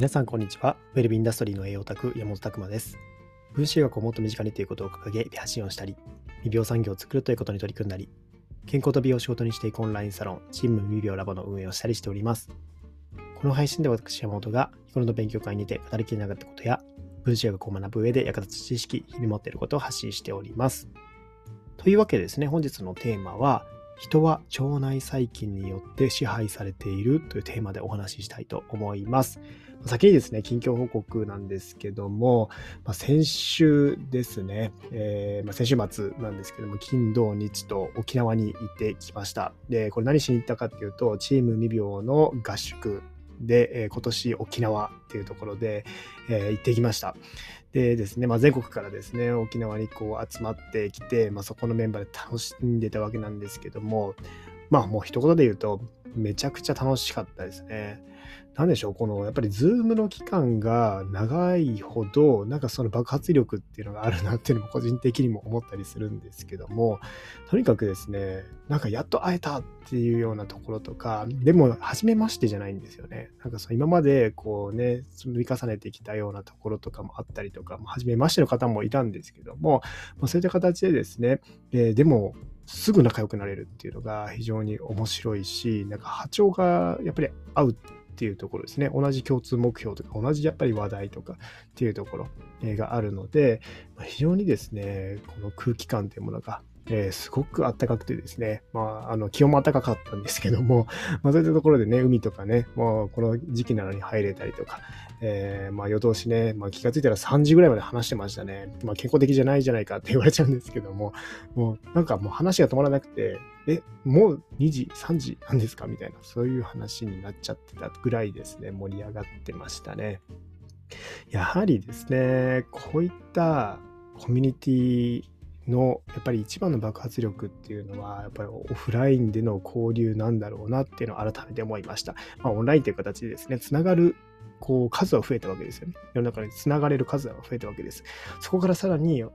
皆さんこんにちは。ウェルビインダストリーの栄養オタク、山本拓馬です。分子学をもっと身近にということを掲げ、発信をしたり、未病産業を作るということに取り組んだり、健康と美容を仕事にしていくオンラインサロン、チーム未病ラボの運営をしたりしております。この配信で私、山本が日頃の勉強会にて語りきれなかったことや、分子学を学ぶ上で役立つ知識、日々持っていることを発信しております。というわけでですね、本日のテーマは、人は腸内細菌によって支配されているというテーマでお話ししたいと思います。先にですね、近況報告なんですけども、まあ、先週ですね、えーまあ、先週末なんですけども、金、土、日と沖縄に行ってきました。で、これ何しに行ったかっていうと、チーム未病の合宿で、えー今年沖縄っていうところで、えー行ってきました。でですね、まあ、全国からですね、沖縄にこう集まってきて、まあ、そこのメンバーで楽しんでたわけなんですけども、まあもう一言で言うと、めちゃくちゃ楽しかったですね。なんでしょう、このやっぱりズームの期間が長いほど、なんかその爆発力っていうのがあるなっていうのも個人的にも思ったりするんですけども、とにかくですね、なんかやっと会えたっていうようなところとか、でも初めましてじゃないんですよね。なんかその今までこうね、積み重ねてきたようなところとかもあったりとか、初めましての方もいたんですけども、そういった形でですね、えーでもすぐ仲良くなれるっていうのが非常に面白いし、なんか波長がやっぱり合うってていうところですね。同じ共通目標とか、同じやっぱり話題とかっていうところがあるので、非常にですね、この空気感というものが、えーすごく暖かくてですね、まあ、あの気温も暖かかったんですけども、まあ、そういったところでね、海とかね、もうこの時期なのに入れたりとか、えーまあ夜通しね、まあ、気がついたら3時ぐらいまで話してましたね。まあ、健康的じゃないじゃないかって言われちゃうんですけども、もうなんかもう話が止まらなくて、え、もう2時、3時なんですかみたいな、そういう話になっちゃってたぐらいですね、盛り上がってましたね。やはりですね、こういったコミュニティのやっぱり一番の爆発力っていうのは、やっぱりオフラインでの交流なんだろうなっていうのを改めて思いました。まあ、オンラインという形でですね、つながるこう数は増えたわけですよね。世の中につながれる数は増えたわけです。そこからさらにオ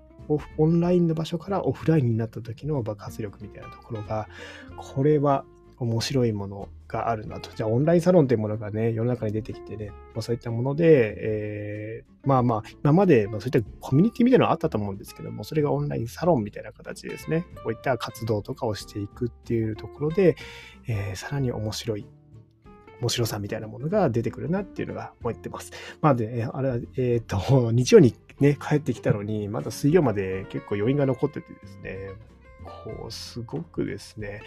オンラインの場所からオフラインになった時の爆発力みたいなところが、これは面白いものがあるなと。じゃあ、オンラインサロンというものがね、世の中に出てきてね、まあ、そういったもので、えーまあまあ、今まで、まあ、そういったコミュニティみたいなのあったと思うんですけども、それがオンラインサロンみたいな形ですね、こういった活動とかをしていくっていうところで、えーさらに面白い面白さみたいなものが出てくるなっていうのが思ってます。まあで、あれは、えっ、と、日曜にね、帰ってきたのに、まだ水曜まで結構余韻が残っててですね、こう、すごくですね、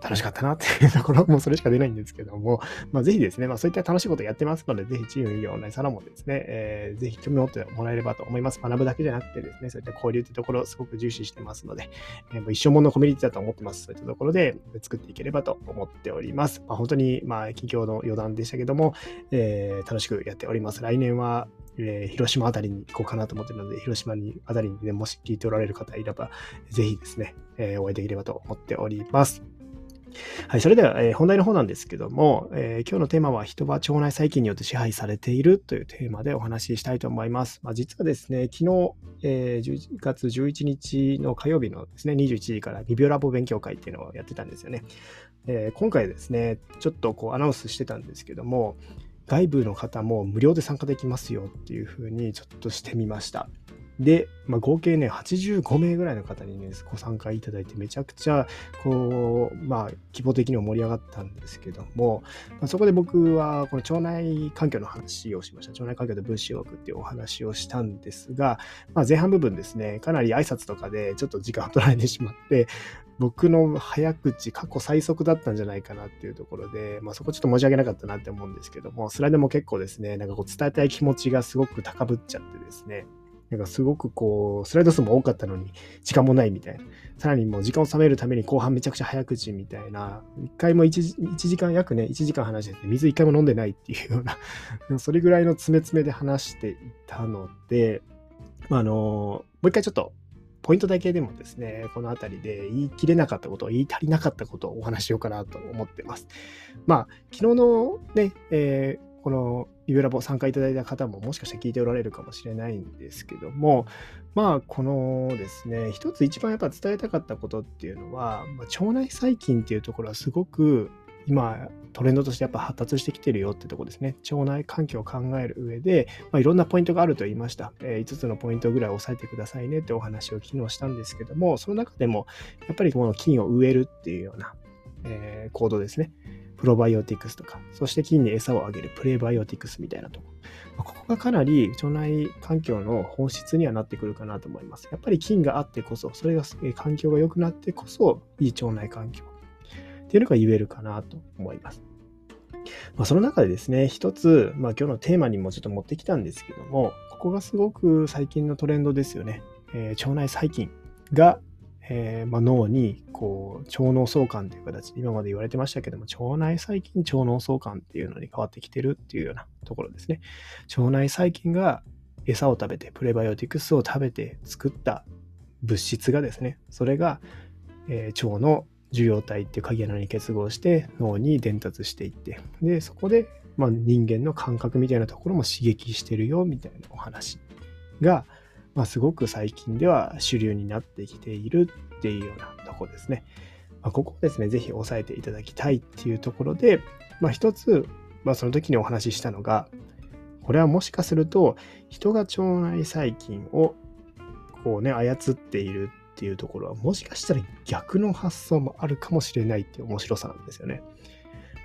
楽しかったなっていうところ、もそれしか出ないんですけども、まあ、ぜひですね、まあ、そういった楽しいことやってますので、ぜひチーム医療オンラインサロンもですね、えーぜひ興味を持ってもらえればと思います。学ぶだけじゃなくてですね、そういった交流っていうところをすごく重視してますので、えー一生ものコミュニティだと思ってます。そういったところで作っていければと思っております。まあ、本当に、まあ、近況の余談でしたけども、えー楽しくやっております。来年は、えー広島あたりに行こうかなと思ってるので、広島にあたりにね、もし聞いておられる方いれば、ぜひですね、えーお会いできればと思っております。はい、それでは、えー本題の方なんですけども、えー今日のテーマは人は腸内細菌によって支配されているというテーマでお話ししたいと思います。まあ、実はですね、昨日、えー11月11日の火曜日のですね、21時からビビオラボ勉強会っていうのをやってたんですよね。え今回ですね、ちょっとこうアナウンスしてたんですけども、外部の方も無料で参加できますよっていうふうにちょっとしてみました。で、まあ、合計ね、85名ぐらいの方にね、ご参加いただいて、めちゃくちゃ、こう、まあ、規模的にも盛り上がったんですけども、まあ、そこで僕は、この腸内環境の話をしました。腸内環境と分子学っていうお話をしたんですが、まあ、前半部分ですね、かなり挨拶とかでちょっと時間を取られてしまって、僕の早口、過去最速だったんじゃないかなっていうところで、まあ、そこちょっと申し訳なかったなって思うんですけども、スライドも結構ですね、なんかこう伝えたい気持ちがすごく高ぶっちゃってですね、なんかすごくこう、スライド数も多かったのに、時間もないみたいな。さらにもう時間を収めるために後半めちゃくちゃ早口みたいな、一回も 1, 1時間、約ね、1時間話してて、水一回も飲んでないっていうような、それぐらいの詰め詰めで話していたので、まあ、あの、もう一回ちょっと、ポイントだけでもですね、このあたりで言い切れなかったこと、言い足りなかったことをお話ししようかなと思ってます。まあ、昨日のね、えーこのビブラボ参加いただいた方ももしかしたら聞いておられるかもしれないんですけども、まあ、このですね、一つ一番やっぱ伝えたかったことっていうのは、まあ、腸内細菌っていうところはすごく今トレンドとしてやっぱ発達してきてるよってとこですね。腸内環境を考える上で、まあ、いろんなポイントがあると言いました、えー、5つのポイントぐらい押さえてくださいねってお話を昨日したんですけども、その中でもやっぱりこの菌を植えるっていうような、えー、行動ですね。プロバイオティクスとか、そして菌に餌をあげるプレバイオティクスみたいなとこま。ここがかなり腸内環境の本質にはなってくるかなと思います。やっぱり菌があってこそ、それが環境が良くなってこそ、いい腸内環境っていうのが言えるかなと思います。まあ、その中でですね、一つ、まあ、今日のテーマにもちょっと持ってきたんですけども、ここがすごく最近のトレンドですよね。えー、腸内細菌がえー、まあ、脳にこう腸脳相関という形で今まで言われてましたけども腸内細菌腸脳相関っていうのに変わってきてるっていうようなところですね。腸内細菌が餌を食べてプレバイオティクスを食べて作った物質がですねそれが、えー、腸の受容体っていう鍵穴に結合して脳に伝達していってでそこで、まあ、人間の感覚みたいなところも刺激してるよみたいなお話が、まあ、すごく最近では主流になってきているっていうようなとこですね。まあ、ここをですね、ぜひ押さえていただきたいっていうところで、まあ、一つ、まあ、その時にお話ししたのが、これはもしかすると、人が腸内細菌をこうね、操っているっていうところは、もしかしたら逆の発想もあるかもしれないっていう面白さなんですよね。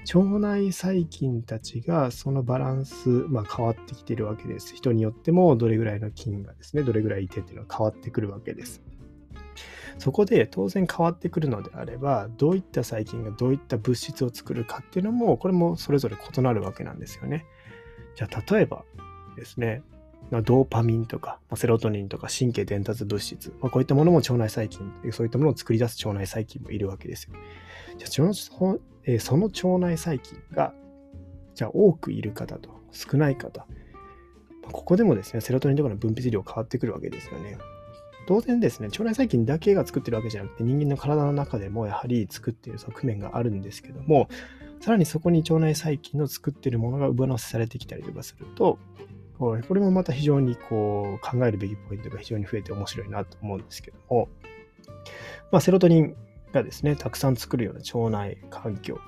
腸内細菌たちがそのバランス、まあ、変わってきてるわけです。人によってもどれぐらいの菌がですね、どれぐらいいてっていうのは変わってくるわけです。そこで当然変わってくるのであれば、どういった細菌がどういった物質を作るかっていうのも、これもそれぞれ異なるわけなんですよね。じゃあ例えばですね、ドーパミンとか、まセロトニンとか神経伝達物質、まあ、こういったものも腸内細菌、そういったものを作り出す腸内細菌もいるわけですよ。じゃあそえ、その腸内細菌が、じゃあ多くいる方と少ない方、ここでもですね、セロトニンとかの分泌量変わってくるわけですよね。当然ですね、腸内細菌だけが作ってるわけじゃなくて、人間の体の中でもやはり作っている側面があるんですけども、さらにそこに腸内細菌の作ってるものが上乗せされてきたりとかすると、これもまた非常にこう考えるべきポイントが非常に増えて面白いなと思うんですけども、まあ、セロトニンがですね、たくさん作るような腸内環境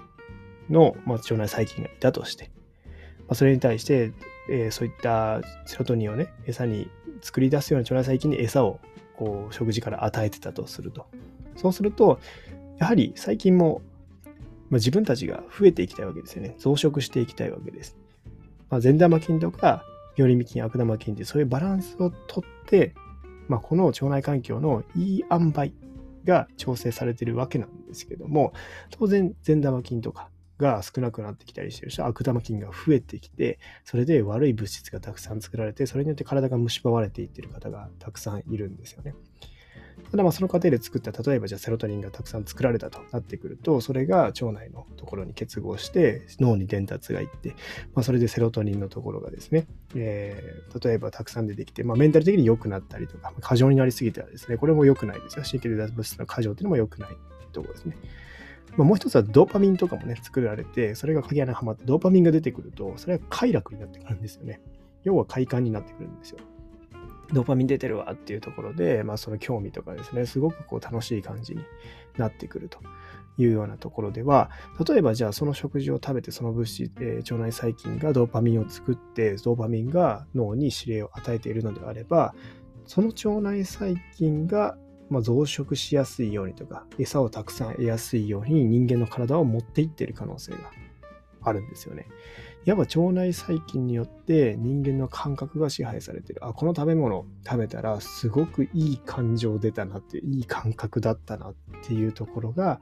の、まあ、腸内細菌がいたとして、まあ、それに対して、えー、そういったセロトニンをね、餌に作り出すような腸内細菌に餌をこう食事から与えてたとすると。そうすると、やはり細菌も、まあ、自分たちが増えていきたいわけですよね。増殖していきたいわけです。まあ、善玉菌とか、よりみ菌、悪玉菌ってそういうバランスをとって、まあ、この腸内環境のいい塩梅が調整されてるわけなんですけども、当然善玉菌とかが少なくなってきたりしてるし、悪玉菌が増えてきて、それで悪い物質がたくさん作られて、それによって体が蝕まれていってる方がたくさんいるんですよね。ただまあその過程で作った、例えばじゃあセロトニンがたくさん作られたとなってくると、それが腸内のところに結合して脳に伝達がいって、まあ、それでセロトニンのところがですね、えー、例えばたくさん出てきて、まあ、メンタル的に良くなったりとか、過剰になりすぎてはですね、これも良くないですよ。神経伝達物質の過剰っていうのも良くないっていうところですね。まあ、もう一つはドーパミンとかもね、作られて、それが鍵穴にはまって、ドーパミンが出てくると、それは快楽になってくるんですよね。要は快感になってくるんですよ。ドーパミン出てるわっていうところで、まあ、その興味とかですね、すごくこう楽しい感じになってくるというようなところでは、例えばじゃあその食事を食べてその物質、えー、腸内細菌がドーパミンを作って、ドーパミンが脳に指令を与えているのであれば、その腸内細菌がまあ、増殖しやすいようにとか、餌をたくさん得やすいように人間の体を持っていってる可能性があるんですよね。いわば腸内細菌によって人間の感覚が支配されてる。あ、この食べ物食べたらすごくいい感情出たなって、いい感覚だったなっていうところが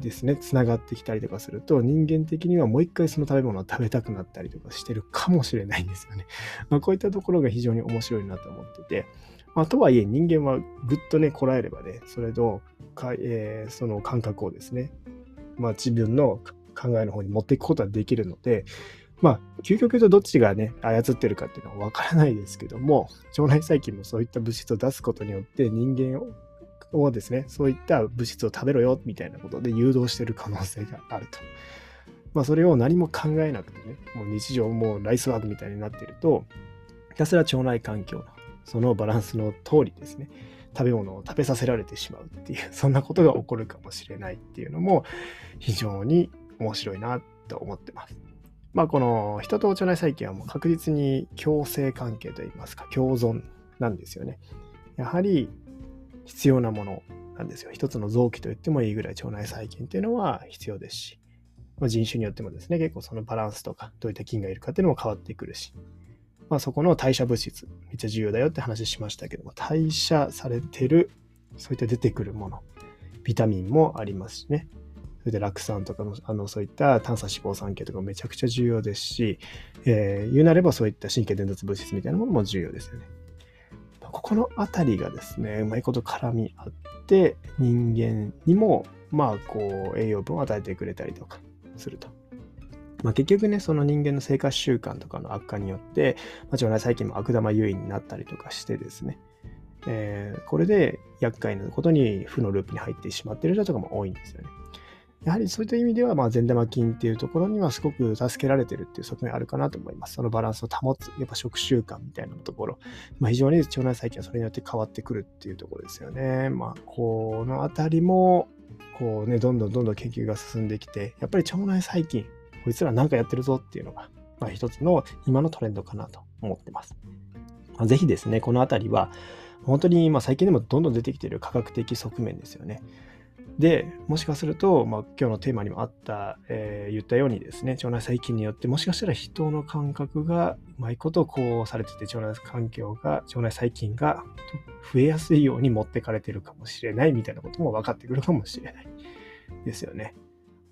ですね、つながってきたりとかすると、人間的にはもう一回その食べ物を食べたくなったりとかしてるかもしれないんですよね。まあ、こういったところが非常に面白いなと思ってて、まあ、とはいえ人間はぐっとね、こらえればね、それとか、えー、その感覚をですね、まあ、自分の考えの方に持っていくことはできるので、まあ、究極言うとどっちがね、操ってるかっていうのはわからないですけども、腸内細菌もそういった物質を出すことによって人間ををですね、そういった物質を食べろよみたいなことで誘導してる可能性があると。まあ、それを何も考えなくてね、もう日常もうライスワークみたいになってると、ひたすら腸内環境のそのバランスの通りですね、食べ物を食べさせられてしまうっていう、そんなことが起こるかもしれないっていうのも非常に面白いなと思ってます。まあこの人と腸内細菌はもう確実に共生関係といいますか共存なんですよね。やはり必要なものなんですよ。一つの臓器と言ってもいいぐらい腸内細菌っていうのは必要ですし、まあ、人種によってもですね、結構そのバランスとかどういった菌がいるかっていうのも変わってくるし、まあ、そこの代謝物質、めっちゃ重要だよって話しましたけども、代謝されてる、そういった出てくるもの、ビタミンもありますしね。それで酪酸とかの、あの、そういった短鎖脂肪酸系とかめちゃくちゃ重要ですし、えー、言うなればそういった神経伝達物質みたいなものも重要ですよね。ここのあたりがですね、うまいこと絡み合って、人間にも、まあ、こう、栄養分を与えてくれたりとかすると。まあ、結局ね、その人間の生活習慣とかの悪化によって、まあ、腸内細菌も悪玉優位になったりとかしてですね、えー、これで厄介なことに負のループに入ってしまっている人とかも多いんですよね。やはりそういった意味では、まあ、善玉菌っていうところにはすごく助けられてるっていう側面あるかなと思います。そのバランスを保つ、やっぱ食習慣みたいなところ、まあ、非常に腸内細菌はそれによって変わってくるっていうところですよね。まあ、このあたりも、こうね、どんどんどんどん研究が進んできて、やっぱり腸内細菌、こいつらなんかやってるぞっていうのが、まあ、一つの今のトレンドかなと思ってます。まあ、ぜひですね、このあたりは、本当にまあ最近でもどんどん出てきている科学的側面ですよね。で、もしかすると、まあ、今日のテーマにもあった、えー、言ったようにですね、腸内細菌によって、もしかしたら人の感覚がうまいことこうされてて、腸内環境が、腸内細菌が増えやすいように持ってかれてるかもしれないみたいなことも分かってくるかもしれないですよね。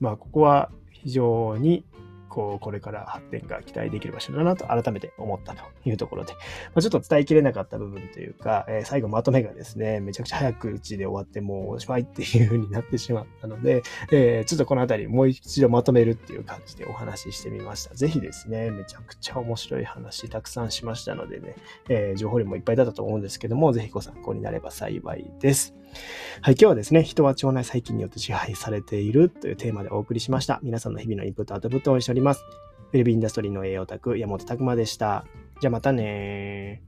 まあ、ここは非常にこう、これから発展が期待できる場所だなと改めて思ったというところで、まあ、ちょっと伝えきれなかった部分というか、えー、最後まとめがですね、めちゃくちゃ早くうちで終わってもうおしまいっていう風になってしまったので、えー、ちょっとこのあたりもう一度まとめるっていう感じでお話ししてみました。ぜひですね、めちゃくちゃ面白い話たくさんしましたのでね、えー、情報量もいっぱいだったと思うんですけども、ぜひご参考になれば幸いです。はい、今日はですね、人は腸内細菌によって支配されているというテーマでお送りしました。皆さんの日々のインプット、アウトプットを応援しております。ウェルビーインダストリーの栄養卓、山本拓馬でした。じゃあまたね